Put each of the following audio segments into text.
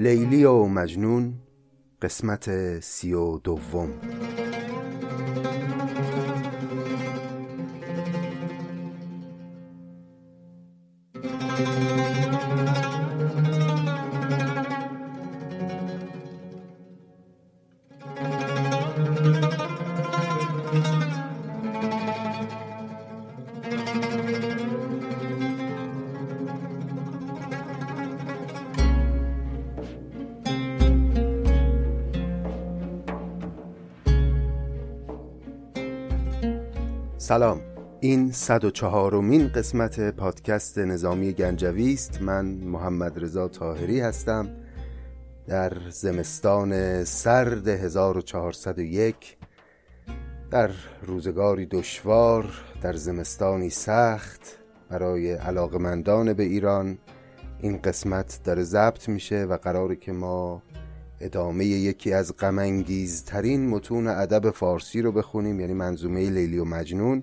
لیلی و مجنون قسمت سی و دوم. سلام. این 104 مین قسمت پادکست نظامی گنجوی است. من محمد رضا طاهری هستم. در زمستان سرد 1401 در روزگاری دشوار در زمستانی سخت برای علاقمندان به ایران این قسمت داره ضبط میشه و قراره که ما ادامه یکی از غمانگیزترین متون ادب فارسی رو بخونیم یعنی منظومه لیلی و مجنون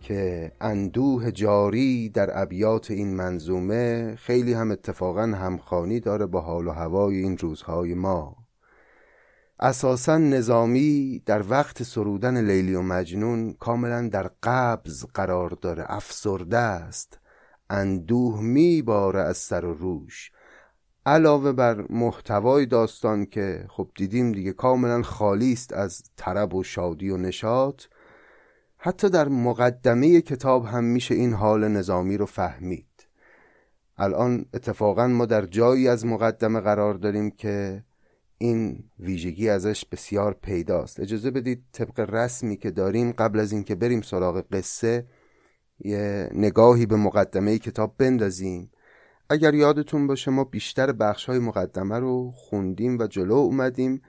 که اندوه جاری در ابیات این منظومه خیلی هم اتفاقا همخانی داره با حال و هوای این روزهای ما. اساسا نظامی در وقت سرودن لیلی و مجنون کاملا در قبض قرار داره افسرده است. اندوه میباره از سر و روش. علاوه بر محتوای داستان که خب دیدیم دیگه کاملا خالی است از طرب و شادی و نشاط حتی در مقدمه کتاب هم میشه این حال نظامی رو فهمید. الان اتفاقا ما در جایی از مقدمه قرار داریم که این ویژگی ازش بسیار پیداست. اجازه بدید طبق رسمی که داریم قبل از اینکه بریم سراغ قصه یه نگاهی به مقدمه کتاب بندازیم. اگر یادتون باشه ما بیشتر بخش های مقدمه رو خوندیم و جلو اومدیم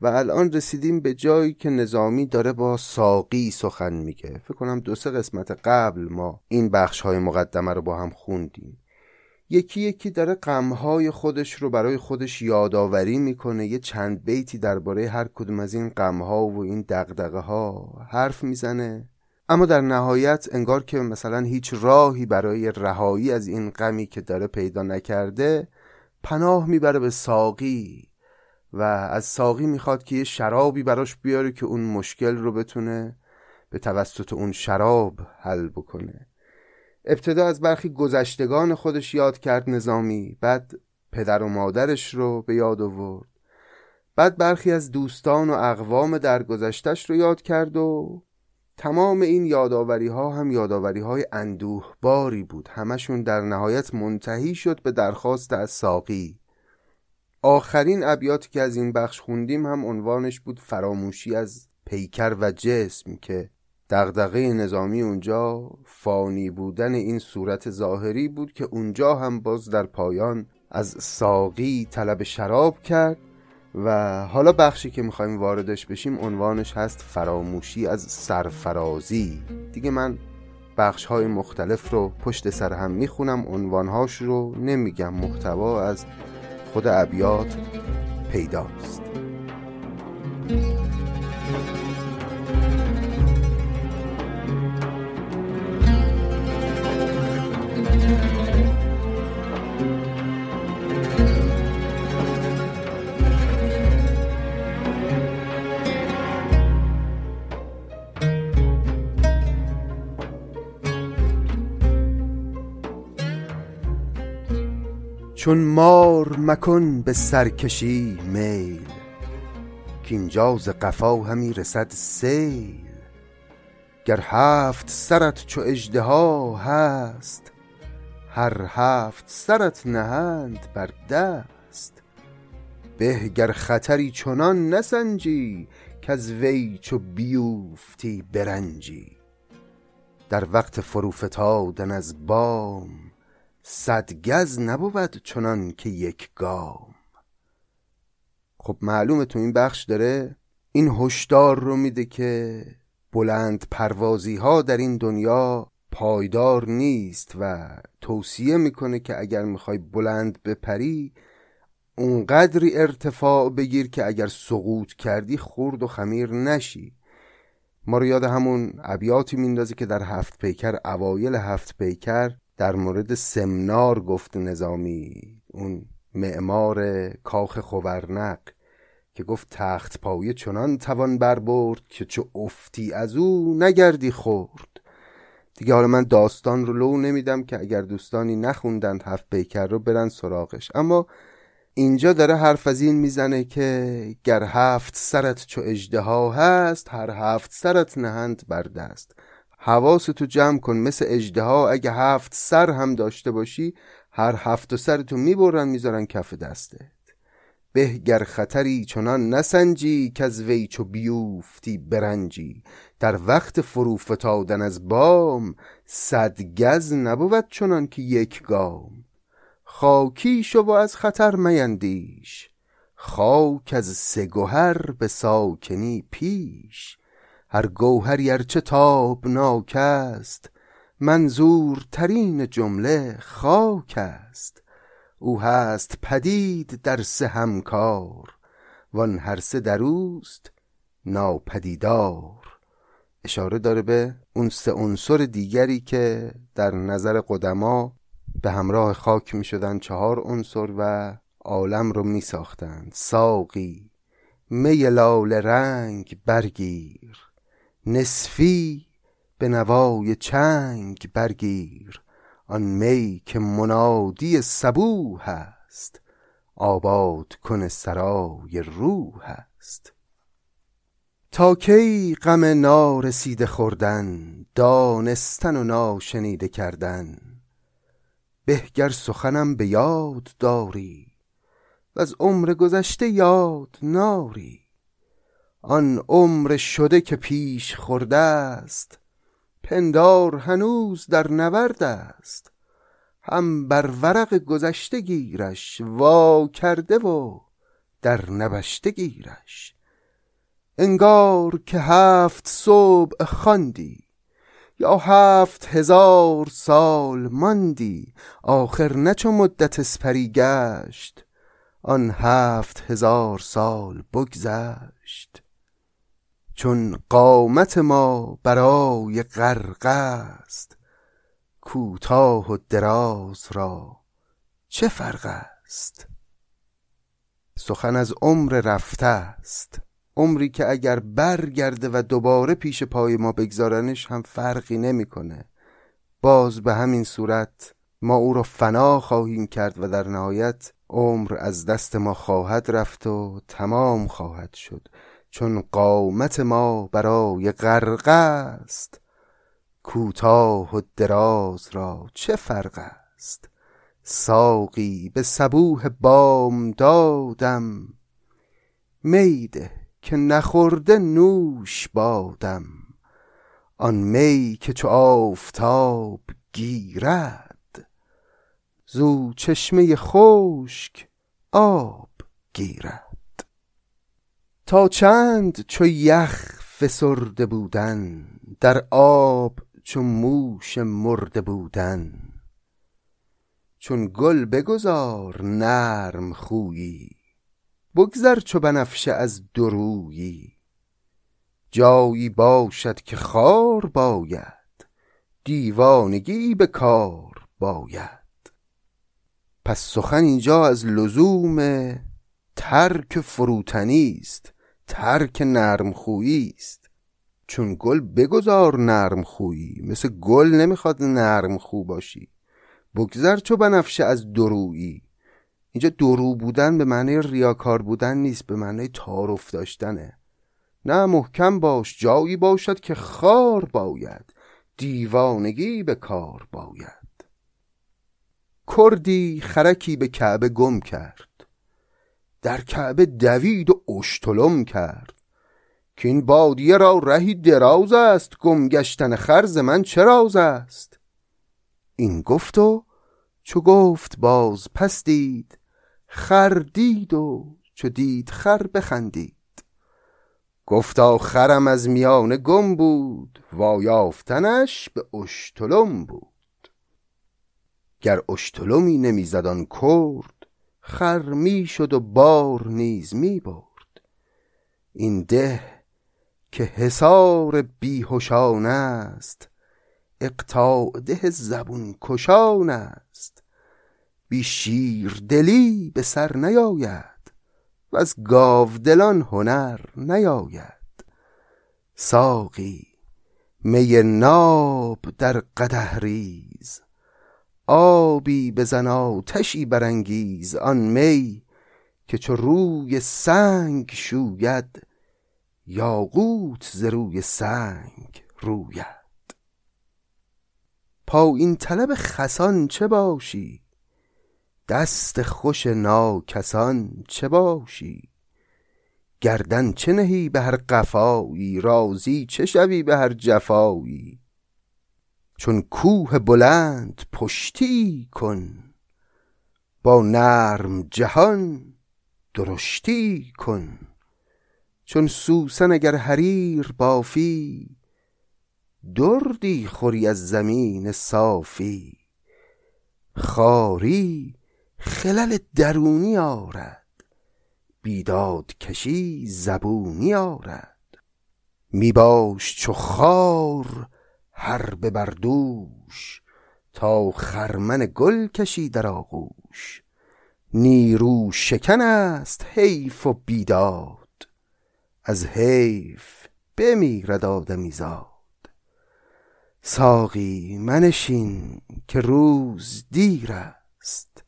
و الان رسیدیم به جایی که نظامی داره با ساقی سخن میگه. فکر کنم دو سه قسمت قبل ما این بخش های مقدمه رو با هم خوندیم. یکی یکی داره غمهای خودش رو برای خودش یادآوری می‌کنه. یه چند بیتی درباره هر کدوم از این غمها و این دغدغه ها حرف می‌زنه. اما در نهایت انگار که مثلا هیچ راهی برای رهایی از این غمی که داره پیدا نکرده پناه می‌بره به ساقی و از ساقی می‌خواد که یه شرابی براش بیاره که اون مشکل رو بتونه به توسط اون شراب حل بکنه. ابتدا از برخی گذشتگان خودش یاد کرد نظامی بعد پدر و مادرش رو به یاد آورد. بعد برخی از دوستان و اقوام درگذشتش رو یاد کرد و تمام این یاداوری ها هم یاداوری های اندوه باری بود. همشون در نهایت منتهی شد به درخواست از ساقی. آخرین ابیاتی که از این بخش خوندیم هم عنوانش بود فراموشی از پیکر و جسم که دغدغه نظامی اونجا فانی بودن این صورت ظاهری بود که اونجا هم باز در پایان از ساقی طلب شراب کرد. و حالا بخشی که می‌خوایم واردش بشیم عنوانش هست فراموشی از سرفرازی. دیگه من بخش های مختلف رو پشت سر هم می‌خونم عنوانهاش رو نمیگم. محتوا از خود ابیات پیداست. چون مار مکن به سرکشی میل که اینجا ز قفا همی رسد سیل. گر هفت سرت چو اژدها هست هر هفت سرت نهند بر دست. به گر خطری چنان نسنجی کز وی چو بیوفتی برنجی. در وقت فروفتادن از بام صد گز نبود چنان که یک گام. خب معلومه تو این بخش داره این هشدار رو میده که بلند پروازی ها در این دنیا پایدار نیست و توصیه می‌کنه که اگر می‌خوای بلند بپری اونقدری ارتفاع بگیر که اگر سقوط کردی خورد و خمیر نشی. ما رو یاد همون ابیاتی میندازه که در هفت پیکر اوایل هفت پیکر در مورد سمنار گفت نظامی اون معمار کاخ خورنق که گفت تخت پایه چنان توان بربرد که چه افتی از او نگردی خورد. دیگه حالا من داستان رو لو نمیدم که اگر دوستانی نخوندند هفت پیکر رو برن سراغش. اما اینجا داره حرف از این می‌زنه که گر هفت سرت چو اجده هست هر هفت سرت نهند بر دست. حواستو جمع کن مثل اجده اگه هفت سر هم داشته باشی هر هفت سرتو می‌برن می‌ذارن کف دستت. به گر خطری چنان نسنجی که از وی چو بیوفتی برنجی. در وقت فرو فتادن از بام صد گز نبود چنان که یک گام. خاکی شو و از خطر میندیش خاک از سه به ساکنی پیش. هر گوهری ارچه تابناک است منظور ترین جمله خاک است. او هست پدید در سه همکار وان هر سه در ناپدیدار. اشاره داره به اون سه عنصر دیگری که در نظر قدما به همراه خاک می شدن چهار عنصر و عالم رو می ساختند ساقی می لال رنگ برگیر. نصفی به نوای چنگ برگیر آن می که منادی سبو هست آباد کن سرای روح هست تا کی غم نارسیده خوردن دانستن و ناشنیده کردن بهگر سخنم به یاد داری و از عمر گذشته یاد ناری. آن عمر شده که پیش خورده است پندار هنوز در نورد است. هم بر ورق گذشته گیرش وا کرده و در نبشته گیرش. انگار که هفت صبح خواندی یا هفت هزار سال ماندی آخر نه چو مدت اسپری گشت آن هفت هزار سال بگذشت. چون قامت ما برای غرق است کوتاه و دراز را چه فرق است؟ سخن از عمر رفته است. عمری که اگر برگرده و دوباره پیش پای ما بگذارنش هم فرقی نمی‌کنه. باز به همین صورت ما او را فنا خواهیم کرد و در نهایت عمر از دست ما خواهد رفت و تمام خواهد شد. چون قامت ما برای غرق است. کوتاه و دراز را چه فرق است؟ ساقی به صبوح بام دادم. میده که نخورده نوش بادم. آن می که چو آفتاب گیرد. زو چشمه خشک آب گیرد. تا چند چو یخ فسرده بودن در آب چو موش مرده بودن. چون گل بگذار نرم خویی بگذر چو بنفشه از درویی جایی باشد که خار باید دیوانگی به کار باید. پس سخن اینجا از لزوم ترک فروتنی است. ترک نرم خویی است. چون گل بگذار نرم خویی مثل گل نمی‌خواد نرم خو باشی. بگذر چو بنفشه از درویی اینجا درو بودن به معنی ریاکار بودن نیست به معنی تعارف داشتنه. نه محکم باش جایی باشد که خار باید. دیوانگی به کار باید. کردی خرکی به کعبه گم کرد. در کعبه دوید و اشتلم کرد. که این بادیه را رهی دراز است گم گشتن خرز من چراز است؟ این گفت و چو گفت باز پس دید خر دید و چو دید خر بخندید. گفتا خرم از میانه گم بود و یافتنش به اشتلم بود. گر اشتلمی نمی‌زد آن کرد خر می‌شد و بار نیز می‌برد این ده که حصار بیهوشان است اقطاع ده زبون کشان است. بی شیر دلی به سر نیاید و از گاودلان هنر نیاید. ساقی می ناب در قده آبی بزن آتشی برانگیز آن می که چو روی سنگ شوید یاقوت ز روی سنگ روید. پایین طلب خسان چه باشی؟ دست خوش ناکسان چه باشی؟ گردن چه نهی به هر قفایی؟ رازی چه شوی به هر جفایی؟ چون کوه بلند پشتی کن. با نرم جهان درشتی کن. چون سوسن اگر حریر بافی دردی خوری از زمین صافی. خاری خلل درونی آرد بیداد کشی زبونی آرد. می باش چو خار هر به بردوش تا خرمن گل کشی در آغوش. نیرو شکن است حیف و بیداد از حیف بمیرد آدمی زاد. ساقی منشین که روز دیر است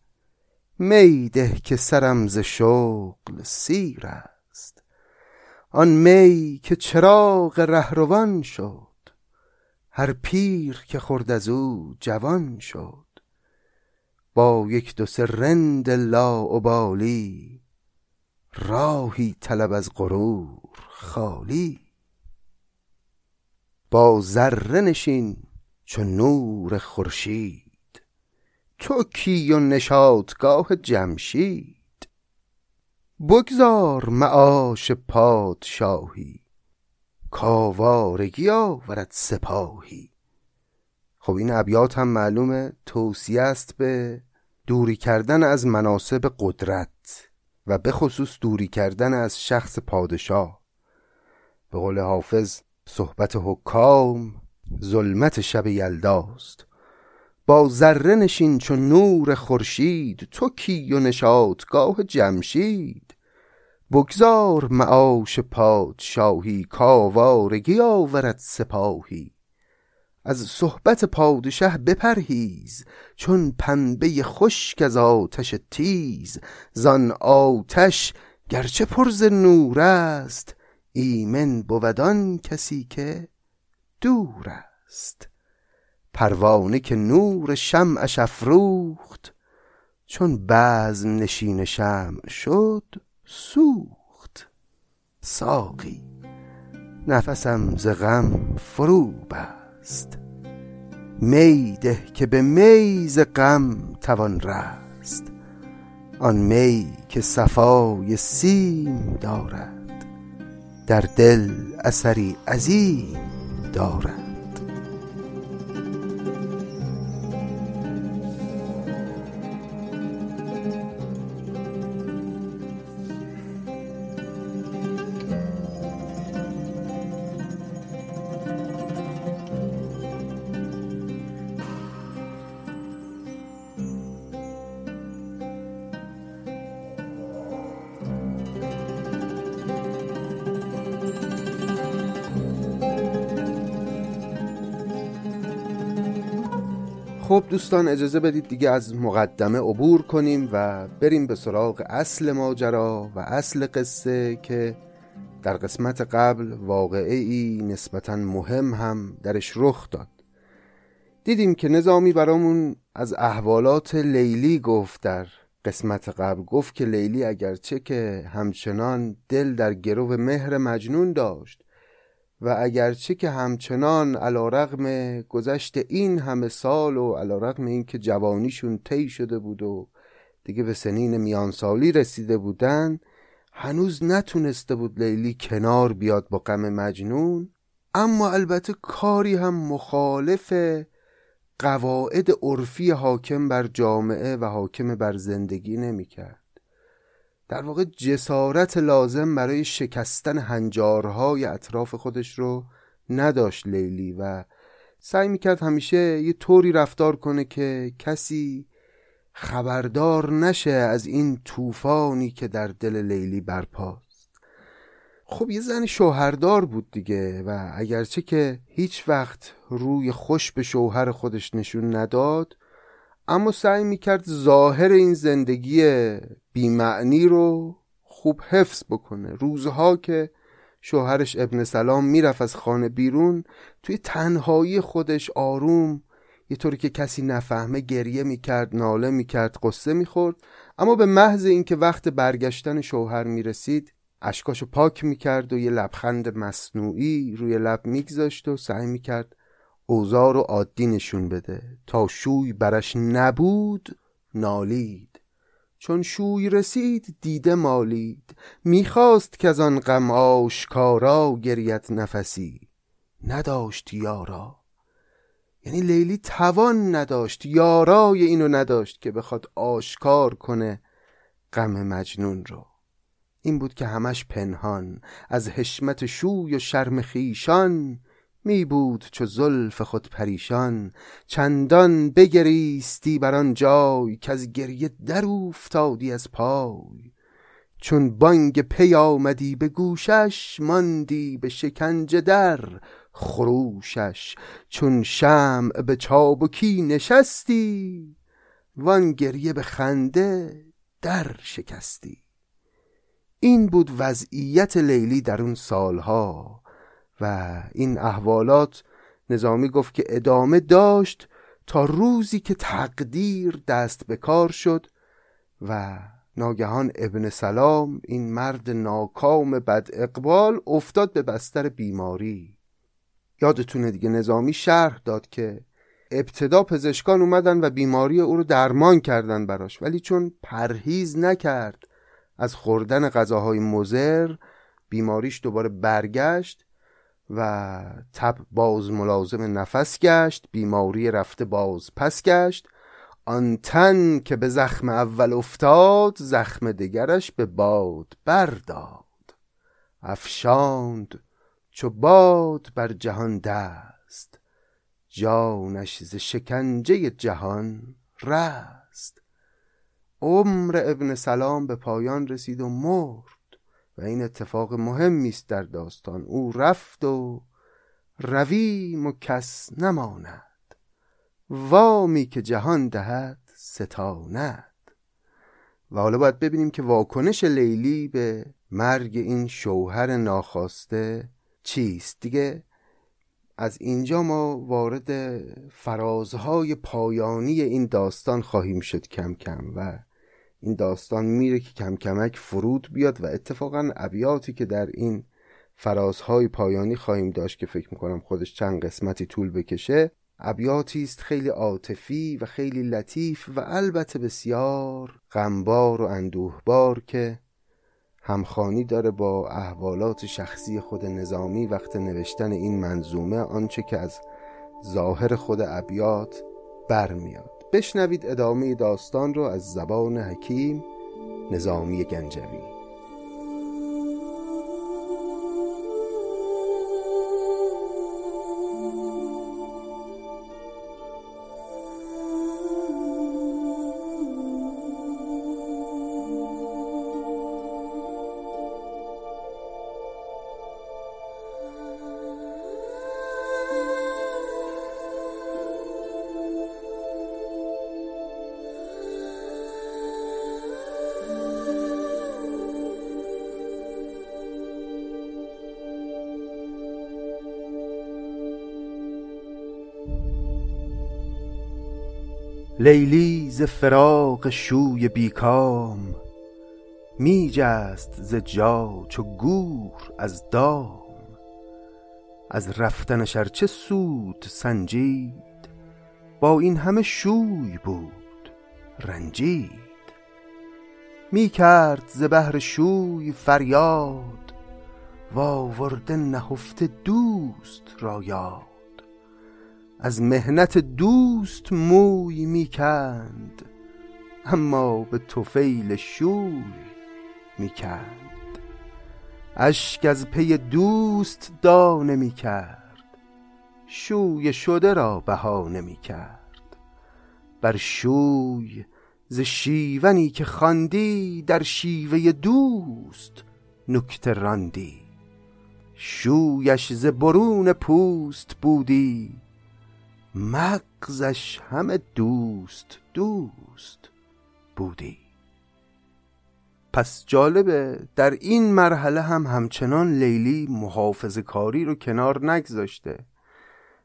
می ده که سرم ز شغل سیر است. آن می که چراغ رهروان شد هر پیر که خورد از او جوان شد. با یک دو سه رند لاابالی راهی طلب از غرور خالی. با ذره نشین چو نور خورشید تو کی و نشاطگاه جمشید. بگذار معاش پادشاهی کاوارگی آورد سپاهی. خب این ابیات هم معلومه توصیه است به دوری کردن از مناسب قدرت و به خصوص دوری کردن از شخص پادشاه. به قول حافظ صحبت حکام ظلمت شب یلداست. با ذره نشین چون نور خورشید تو کی و نشاطگاه جمشید. بگذار معاش پادشاهی کاوارگی آورد سپاهی. از صحبت پادشه بپرهیز چون پنبه خشک از آتش تیز. زان آتش گرچه پرز نور است ایمن بودان کسی که دور است. پروانه که نور شمعش افروخت چون بزم نشین شمع شد سوخت. ساقی. نفسم ز غم فرو بست. می ده که به می ز غم توان رست. آن می که صفای سیم دارد در دل اثری عظیم دارد. خب دوستان اجازه بدید دیگه از مقدمه عبور کنیم و بریم به سراغ اصل ماجرا و اصل قصه که در قسمت قبل واقعه نسبتا مهم هم درش رخ داد. دیدیم که نظامی برامون از احوالات لیلی گفت در قسمت قبل. گفت که لیلی اگرچه که همچنان دل در گرو مهر مجنون داشت و اگرچه که همچنان علا رغم گذشت این همه سال و علا رغم این که جوانیشون طی شده بود و دیگه به سنین میانسالی رسیده بودن هنوز نتونسته بود لیلی کنار بیاد با غم مجنون اما البته کاری هم مخالف قواعد عرفی حاکم بر جامعه و حاکم بر زندگی نمی‌کرد. در واقع جسارت لازم برای شکستن هنجارهای اطراف خودش رو نداشت لیلی و سعی می‌کرد همیشه یه طوری رفتار کنه که کسی خبردار نشه از این طوفانی که در دل لیلی برپاست. خب یه زن شوهردار بود دیگه و اگرچه که هیچ وقت روی خوش به شوهر خودش نشون نداد اما سعی می‌کرد ظاهر این زندگی بیمعنی رو خوب حفظ بکنه. روزها که شوهرش ابن سلام می‌رفت از خانه بیرون توی تنهایی خودش آروم یه طوری که کسی نفهمه گریه می‌کرد ناله می‌کرد قصه می‌خورد. اما به محض اینکه وقت برگشتن شوهر می‌رسید اشکاشو پاک می‌کرد و یه لبخند مصنوعی روی لب میگذاشت و سعی می‌کرد اوزار رو عادی نشون بده. تا شوی برش نبود نالید. چون شوی رسید دیده مالید. می‌خواست که از آن غم آشکارا گریت نفسی. نداشت یارا. یعنی لیلی توان نداشت. یارای اینو نداشت که بخواد آشکار کنه غم مجنون رو. این بود که همش پنهان. از حشمت شوی و شرم خیشان می بود چو زلف خود پریشان چندان بگریستی بر آن جای از گریه در افتادی از پای. چون بانگ پی آمدی به گوشش ماندی به شکنجه در خروشش. چون شمع به چابکی نشستی وان گریه به خنده در شکستی. این بود وضعیت لیلی در اون سالها. و این احوالات نظامی گفت که ادامه داشت تا روزی که تقدیر دست به کار شد و ناگهان ابن سلام این مرد ناکام بد اقبال افتاد به بستر بیماری. یادتونه دیگه نظامی شرح داد که ابتدا پزشکان اومدن و بیماری او رو درمان کردن براش ولی چون پرهیز نکرد از خوردن غذاهای مزر بیماریش دوباره برگشت و تب باز ملازم نفس گشت بیماری رفته باز پس گشت. آن تن که به زخم اول افتاد زخم دگرش به باد برداد. افشاند چو باد بر جهان دست جانش ز شکنجه جهان رست. عمر ابن سلام به پایان رسید و مرد و این اتفاق مهمی است در داستان. او رفت و رویم و کس نماند. وامی که جهان دهد ستاند. و حالا باید ببینیم که واکنش لیلی به مرگ این شوهر ناخواسته چیست. دیگه از اینجا ما وارد فرازهای پایانی این داستان خواهیم شد کم کم و این داستان میره که کم کمک فرود بیاد و اتفاقا ابیاتی که در این فرازهای پایانی خواهیم داشت که فکر می‌کنم خودش چند قسمتی طول بکشه ابیاتی است خیلی عاطفی و خیلی لطیف و البته بسیار غمبار و اندوهبار که همخانی داره با احوالات شخصی خود نظامی وقت نوشتن این منظومه آنچه که از ظاهر خود ابیات برمیاد. بشنوید ادامه داستان رو از زبان حکیم نظامی گنجوی. لیلی ز فراق شوی بیکام می جست ز جا چو گور از دام. از رفتنش ار چه سود سنجید با این همه شوی بود رنجید. می کرد ز بهر شوی فریاد و آورده نهفته دوست را یاد. از مهنت دوست موی می‌کند اما به توفیل شوی می‌کند. اشک از پی دوست دانه می‌کرد شوی شده را بهانه می‌کرد. بر شوی ز شیونی که خواندی در شیوه دوست نکته راندی. شویش ز برون پوست بودی مغزش همه دوست دوست بودی. پس جالبه در این مرحله هم همچنان لیلی محافظ کاری رو کنار نگذاشته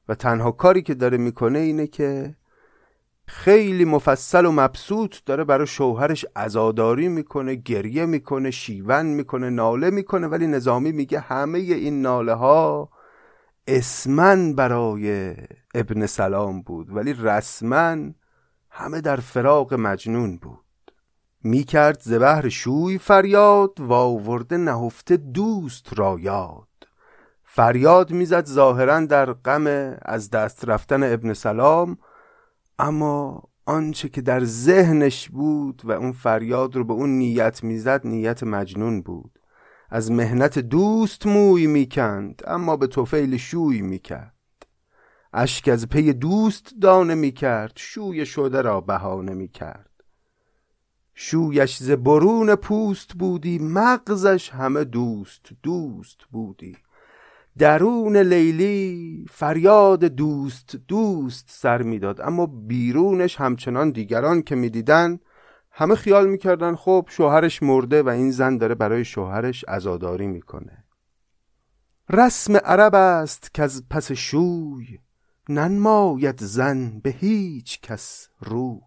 و تنها کاری که داره می‌کنه اینه که خیلی مفصل و مبسوط داره برای شوهرش عزاداری می‌کنه گریه می‌کنه شیون می‌کنه ناله می‌کنه ولی نظامی میگه همه این ناله ها اسمن برای ابن سلام بود ولی رسما همه در فراق مجنون بود. می‌کرد زبهر شوی فریاد و آورده نهفته دوست را یاد. فریاد می‌زد ظاهرا در غم از دست رفتن ابن سلام اما آنچه که در ذهنش بود و اون فریاد رو به اون نیت می‌زد نیت مجنون بود. از مهنت دوست موی می‌کند اما به توفیل شوی می‌کرد. اشک از پی دوست دانه می‌کرد شوی شده را بهانه می‌کرد. شویش ز برون پوست بودی مغزش همه دوست دوست بودی. درون لیلی فریاد دوست دوست سر می‌داد اما بیرونش همچنان دیگران که می‌دیدن همه خیال می‌کردن خب شوهرش مرده و این زن داره برای شوهرش عزاداری می‌کنه. رسم عرب است که از پس شوی ننماید زن به هیچ کس روی.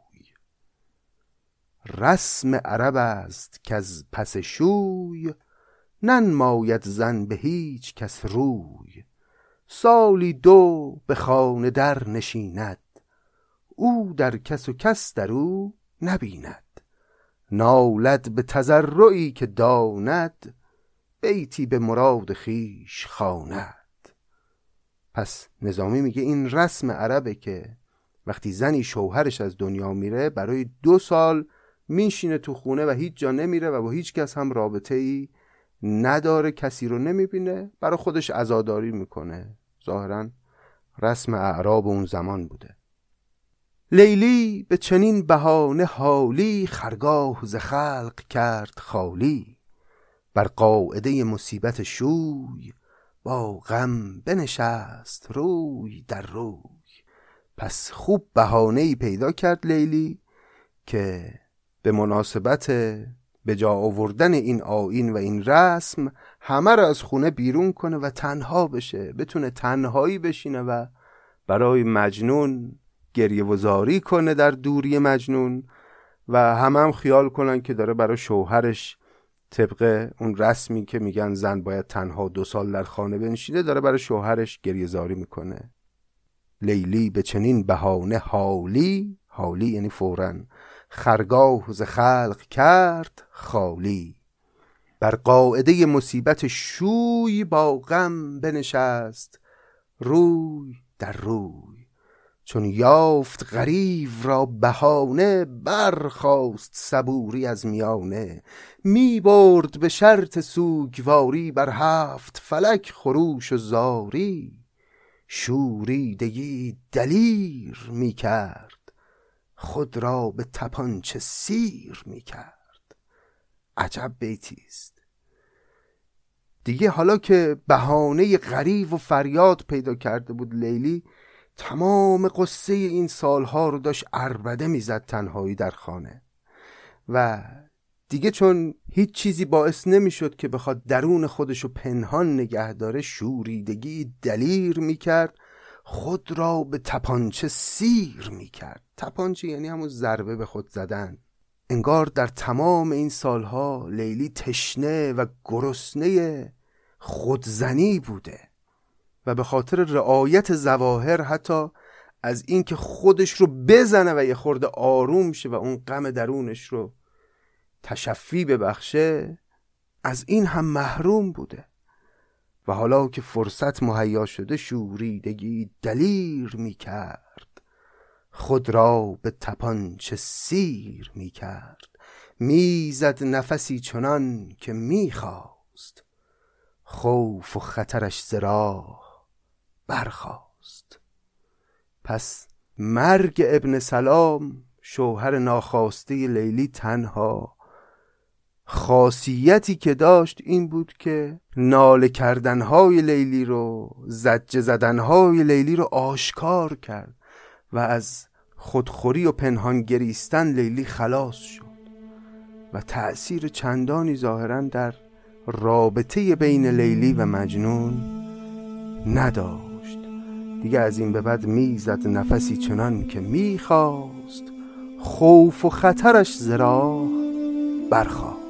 رسم عرب است که از پس شوی ننماید زن به هیچ کس روی. سالی دو به خانه در نشیند او در کس و کس در او نبیند. نالد به تزرعی که داند بیتی به مراد خیش خواند. پس نظامی میگه این رسم عربه که وقتی زنی شوهرش از دنیا میره برای دو سال میشینه تو خونه و هیچ جا نمیره و با هیچ کس هم رابطه ای نداره کسی رو نمی‌بینه برای خودش عزاداری می‌کنه. ظاهرا رسم اعراب اون زمان بوده. لیلی به چنین بهانه حالی خرگاه ز خلق کرد خالی. بر قاعده مصیبت شوی با غم بنشست روی در روی. پس خوب بهانه پیدا کرد لیلی که به مناسبت به جا آوردن این آین و این رسم همه را از خونه بیرون کنه و تنها بشه بتونه تنهایی بشینه و برای مجنون گریه وزاری کنه در دوری مجنون و همه هم خیال کنن که داره برای شوهرش طبق اون رسمی که میگن زن باید تنها دو سال در خانه بنشینه داره برای شوهرش گریه زاری می‌کنه. لیلی به چنین بهانه حالی حالی یعنی فوراً خرگاه ز خلق کرد خالی. بر قاعده مصیبت شوی با غم بنشست روی در روی. چون یافت غریو را بهانه برخاست صبوری از میانه. می برد به شرط سوگواری بر هفت فلک خروش و زاری. شوریدگی دلیر می کرد خود را به تپانچه سیر می کرد. عجب بیتی است. دیگه حالا که بهانه غریب و فریاد پیدا کرده بود لیلی تمام قصه این سالها رو داشت اربده می‌زد تنهایی در خانه. و دیگه چون هیچ چیزی باعث نمی‌شد که بخواد درون خودشو پنهان نگه داره شوریدگی دلیر می‌کرد خود را به تپانچه سیر می کرد تپانچه یعنی همون ضربه به خود زدن. انگار در تمام این سالها لیلی تشنه و گرسنه خودزنی بوده. و به خاطر رعایت زواهر حتی از اینکه خودش رو بزنه و یه خورده آروم شه و اون غم درونش رو تشفی ببخشه از این هم محروم بوده. و حالا که فرصت مهیا شده شوریدگی دلیر می کرد خود را به تپانچه سیر می کرد می‌زد نفسی چنان که می‌خواست. خوف و خطرش زراه برخاست. پس مرگ ابن سلام شوهر ناخواسته لیلی تنها. خاصیتی که داشت این بود که ناله کردنهای لیلی رو زجه زدنهای لیلی رو آشکار کرد و از خودخوری و پنهان گریستن لیلی خلاص شد و تأثیر چندانی ظاهرا در رابطه بین لیلی و مجنون نداشت. دیگه از این به بعد می‌زد نفسی چنان که می‌خواست خوف و خطرش زرا برخواست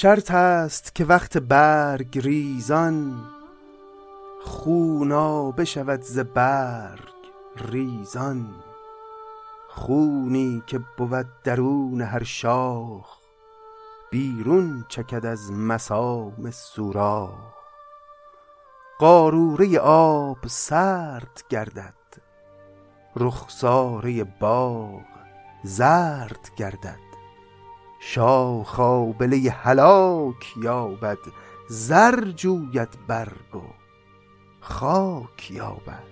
شرط است که وقت برگ ریزان خونا بشود ز برگ ریزان. خونی که بود درون هر شاخ بیرون چکد از مسام سوراخ. قاروره آب سرد گردد رخساره باغ زرد گردد. شاخ آبله هلاک یابد زر جوید برگ و خاک یابد.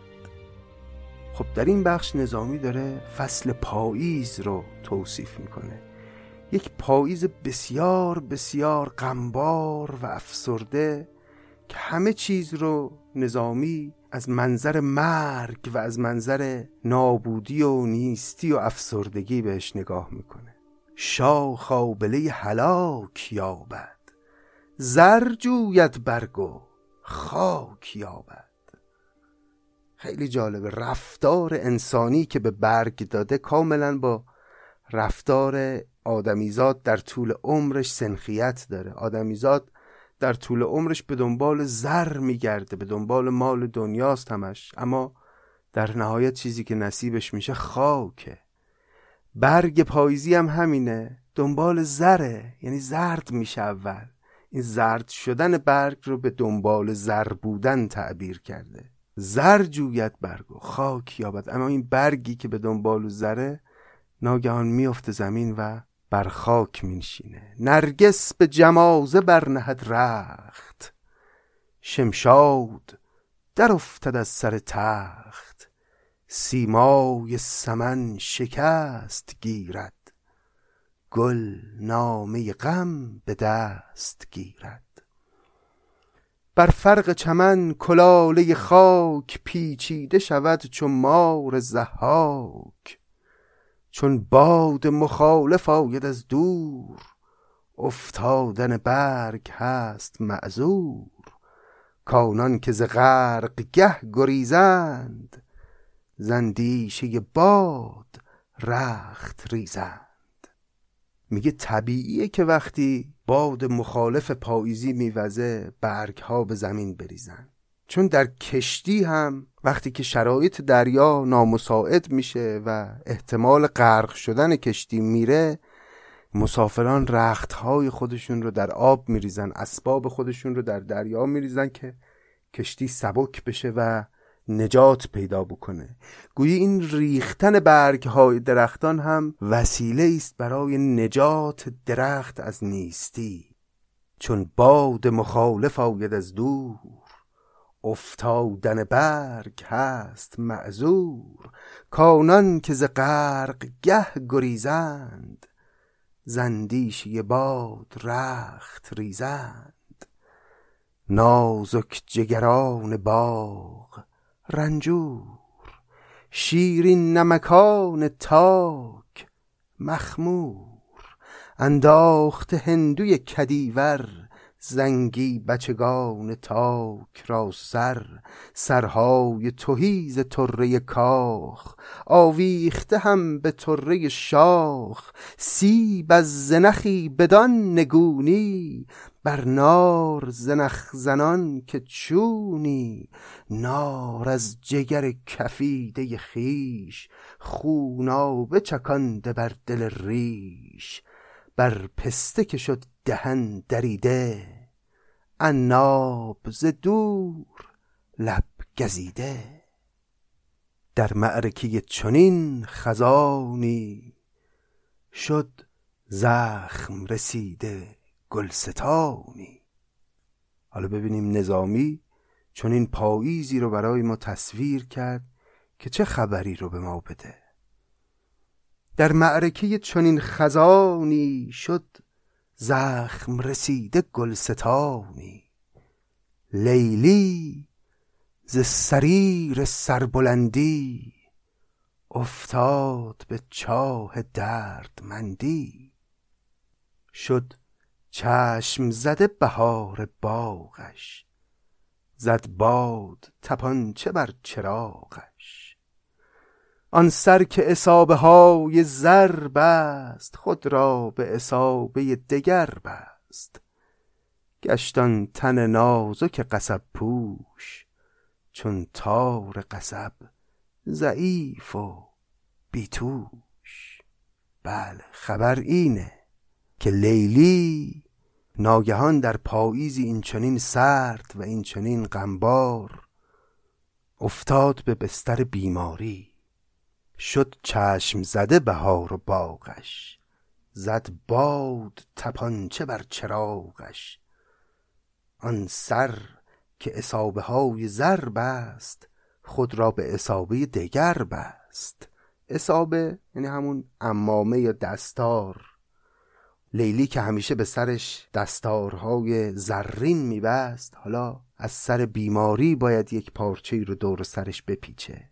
خب در این بخش نظامی داره فصل پاییز رو توصیف می‌کنه. یک پاییز بسیار بسیار غمبار و افسرده که همه چیز رو نظامی از منظر مرگ و از منظر نابودی و نیستی و افسردگی بهش نگاه می‌کنه. شاخ آبله هلاک یابد. زر جوید برگ و خاک یابد. خیلی جالبه. رفتار انسانی که به برگ داده کاملا با رفتار آدمیزاد در طول عمرش سنخیت داره. آدمیزاد در طول عمرش به دنبال زر میگرده به دنبال مال دنیاست همش. اما در نهایت چیزی که نصیبش میشه خاکه. برگ پاییزی هم همینه. دنبال زره یعنی زرد میشه اول. این زرد شدن برگ رو به دنبال زر بودن تعبیر کرده. زر جوید برگ و خاک یابد. اما این برگی که به دنبال زره ناگهان میفته زمین و بر خاک مینشینه. نرگس به جمازه برنهد رخت. شمشاد در افتد از سر تخت. سیمای سمن شکست گیرد. گل نامه غم به دست گیرد. بر فرق چمن کلاله خاک پیچیده شود چون مار زحاک چون باد مخالف آید از دور افتادن برگ هست معذور. کانان که ز غرق گه گریزند زندیشه باد رخت ریزند. میگه طبیعیه که وقتی باد مخالف پاییزی میوزه برگ ها به زمین بریزن. چون در کشتی هم وقتی که شرایط دریا نامساعد میشه و احتمال غرق شدن کشتی میره مسافران رخت های خودشون رو در آب میریزن اسباب خودشون رو در دریا میریزن که کشتی سبک بشه و نجات پیدا بکنه. گویی این ریختن برگ های درختان هم وسیله است برای نجات درخت از نیستی. چون باد مخالف آید از دور افتادن برگ هست معذور. کانان که ز غرق گه گریزند زندیشی باد رخت ریزند. نازک جگران باغ رنجور شیرین نمکان تاک مخمور انداخت هندوی کدیور. زنگی بچگان تاک را سر سرهای توهیز طره کاخ. آویخته هم به طره شاخ سیب از زنخی بدان نگونی. بر نار زنخ زنان که چونی نار از جگر کفیده خیش خونابه چکانده بر دل ریش. بر پسته که شد دهن دریده عناب ز دور لب گزیده. در معرکه چنین خزانی شد زخم رسیده گلستانی. حالا ببینیم نظامی چون این پاییزی رو برای ما تصویر کرد که چه خبری رو به ما بده. در معرکه چنین خزانی شد زخم رسیده گلستانی. لیلی ز سریر سربلندی افتاد به چاه دردمندی. شد چشم زده بهار باغش زد باد تپانچه بر چراغش. آن سر که اصابه های زر بست خود را به اصابه دگر بست. گشتان تن نازک قصب پوش چون تار قصب ضعیف و بیتوش. بله خبر اینه که لیلی ناگهان در پاییزی این چنین سرد و این چنین غمبار افتاد به بستر بیماری. شد چشم زده بهار و باغش زد باد تپانچه بر چراغش. آن سر که اصابه های زر بست خود را به اصابه دگر بست. اصابه یعنی همون امامه یا دستار. لیلی که همیشه به سرش دستارهای زرین میبست حالا از سر بیماری باید یک پارچه رو دور سرش بپیچه.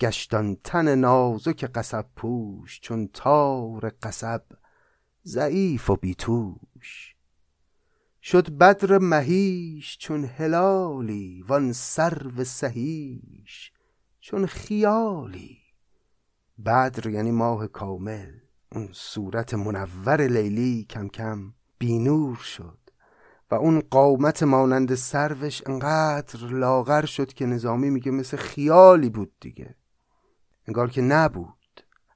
گشتان تن نازک قصب پوش چون تار قصب ضعیف و بیتوش. شد بدر مهیش چون هلالی وان سرو سهیش چون خیالی. بدر یعنی ماه کامل اون صورت منور لیلی کم کم بینور شد و اون قامت مانند سروش انقدر لاغر شد که نظامی میگه مثل خیالی بود دیگه. انگار که نبود.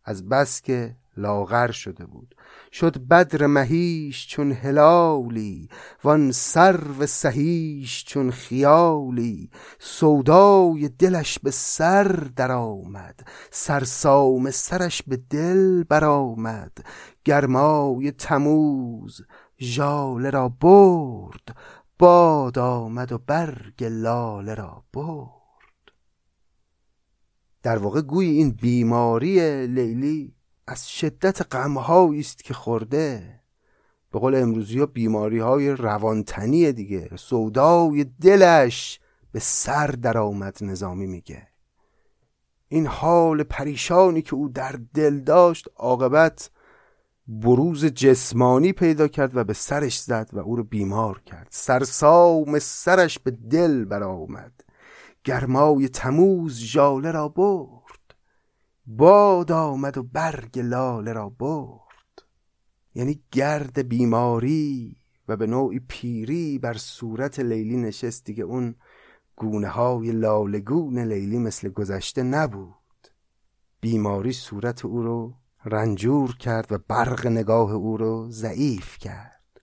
از بس که لاغر شده بود. شد بدر مهیش چون هلالی وان سرو سهیش چون خیالی. سودای دلش به سر درآمد سرسام سرش به دل برآمد. گرمای تموز ژاله را برد باد آمد و برگ لاله را برد. در واقع گوی این بیماری لیلی از شدت غمهایی است که خورده. به قول امروزی ها بیماری های روانتنی دیگه. سودای دلش به سر در آمد نظامی میگه. این حال پریشانی که او در دل داشت عاقبت بروز جسمانی پیدا کرد و به سرش زد و او رو بیمار کرد. سرسام سرش به دل برآمد. گرمای تموز ژاله را برد. باد آمد و برگ لاله را برد. یعنی گرد بیماری و به نوعی پیری بر صورت لیلی نشست دیگه اون گونه های لالگون لیلی مثل گذشته نبود. بیماری صورت او رو رنجور کرد و برق نگاه او رو ضعیف کرد.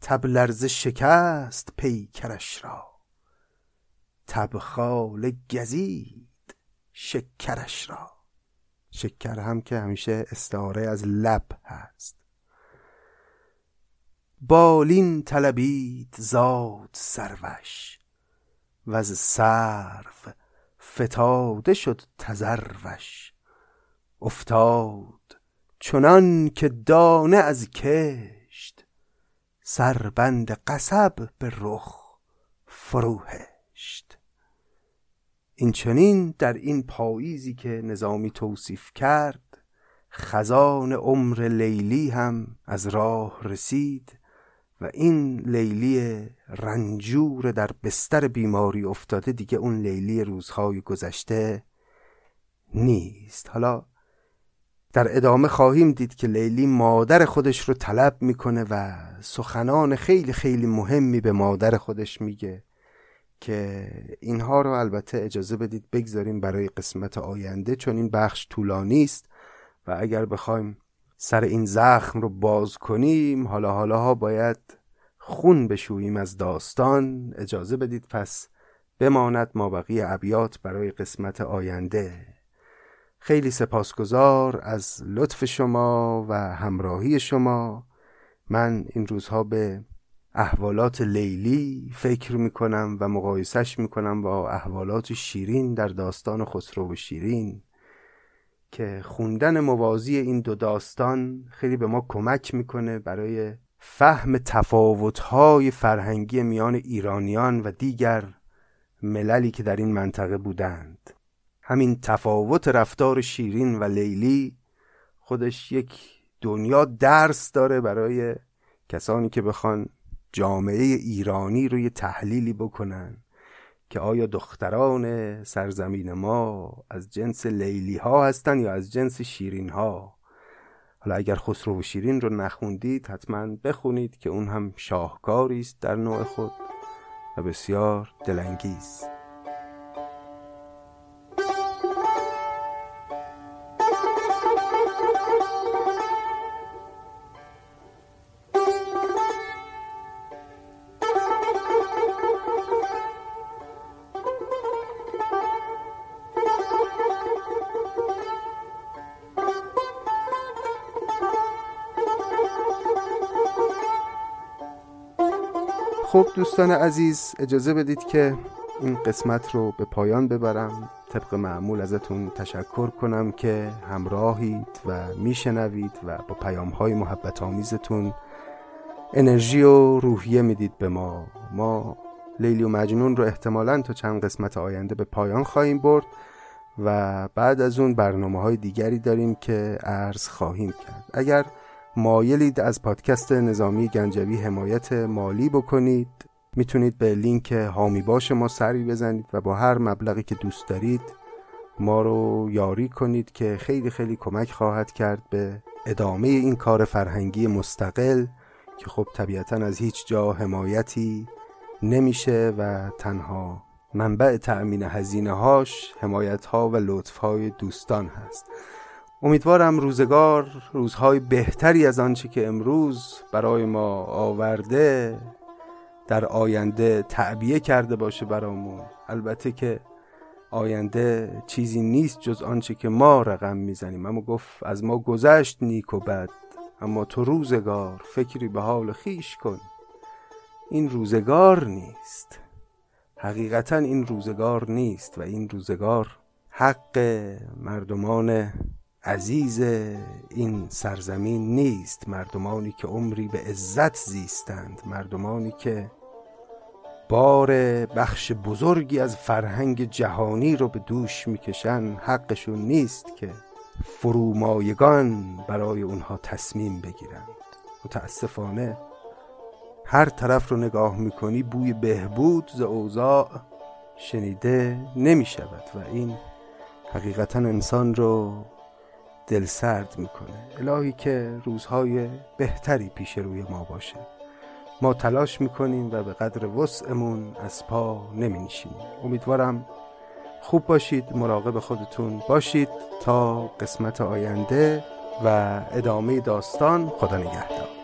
تب لرز شکست پیکرش را. تب خال گزید شکرش را. شکر هم که همیشه استعاره از لب هست. بالین طلبید زاد سروش و از سرو فتاده شد تزروش. افتاد چنان که دانه از کشت سربند قصب به رخ فروهشت این چنین در این پاییزی که نظامی توصیف کرد خزان عمر لیلی هم از راه رسید و این لیلی رنجور در بستر بیماری افتاده. دیگه اون لیلی روزهای گذشته نیست. حالا در ادامه خواهیم دید که لیلی مادر خودش رو طلب می‌کنه و سخنان خیلی خیلی مهمی به مادر خودش میگه. که اینها رو البته اجازه بدید بگذاریم برای قسمت آینده چون این بخش طولانی است و اگر بخوایم سر این زخم رو باز کنیم حالا حالا ها باید خون بشوییم از داستان. اجازه بدید پس بماند ما بقیه ابیات برای قسمت آینده. خیلی سپاسگزار از لطف شما و همراهی شما. من این روزها به احوالات لیلی فکر می‌کنم و مقایسش می‌کنم با احوالات شیرین در داستان خسرو و شیرین که خوندن موازی این دو داستان خیلی به ما کمک می‌کنه برای فهم تفاوتهای فرهنگی میان ایرانیان و دیگر مللی که در این منطقه بودند. همین تفاوت رفتار شیرین و لیلی خودش یک دنیا درس داره برای کسانی که بخوان جامعه ایرانی روی تحلیلی بکنن که آیا دختران سرزمین ما از جنس لیلی ها هستن یا از جنس شیرین ها حالا اگر خسرو و شیرین رو نخوندید حتما بخونید که اون هم شاهکاری است در نوع خود و بسیار دلانگیز. خب دوستان عزیز اجازه بدید که این قسمت رو به پایان ببرم. طبق معمول ازتون تشکر کنم که همراهید و میشنوید و با پیام های محبت آمیزتون انرژی و روحیه می‌دید به ما. ما لیلی و مجنون رو احتمالا تا چند قسمت آینده به پایان خواهیم برد و بعد از اون برنامه های دیگری داریم که عرض خواهیم کرد. اگر مایلید از پادکست نظامی گنجوی حمایت مالی بکنید. می‌تونید به لینک هامی باش ما سری بزنید و با هر مبلغی که دوست دارید ما رو یاری کنید که خیلی خیلی کمک خواهد کرد به ادامه این کار فرهنگی مستقل که خب طبیعتا از هیچ جا حمایتی نمیشه و تنها منبع تأمین هزینه هاش حمایت ها و لطف های دوستان هست. امیدوارم روزگار روزهای بهتری از آنچه که امروز برای ما آورده در آینده تعبیه کرده باشه برامون. البته که آینده چیزی نیست جز آنچه که ما رقم می‌زنیم. اما گفت از ما گذشت نیک و بد اما تو روزگار فکری به حال خیش کن. این روزگار نیست. حقیقتا این روزگار نیست و این روزگار حق مردمان عزیز این سرزمین نیست مردمانی که عمری به عزت زیستند مردمانی که بار بخش بزرگی از فرهنگ جهانی رو به دوش می‌کشن. حقشون نیست که فرومایگان برای اونها تصمیم بگیرند. متاسفانه هر طرف رو نگاه می‌کنی بوی بهبود ز اوضاع شنیده نمی‌شود و این حقیقتا انسان رو دل سرد می‌کنه. الهی که روزهای بهتری پیش روی ما باشه. ما تلاش می‌کنیم و به قدر وسعمون از پا نمی امیدوارم خوب باشید مراقب خودتون باشید تا قسمت آینده و ادامه داستان. خدا نگهدار.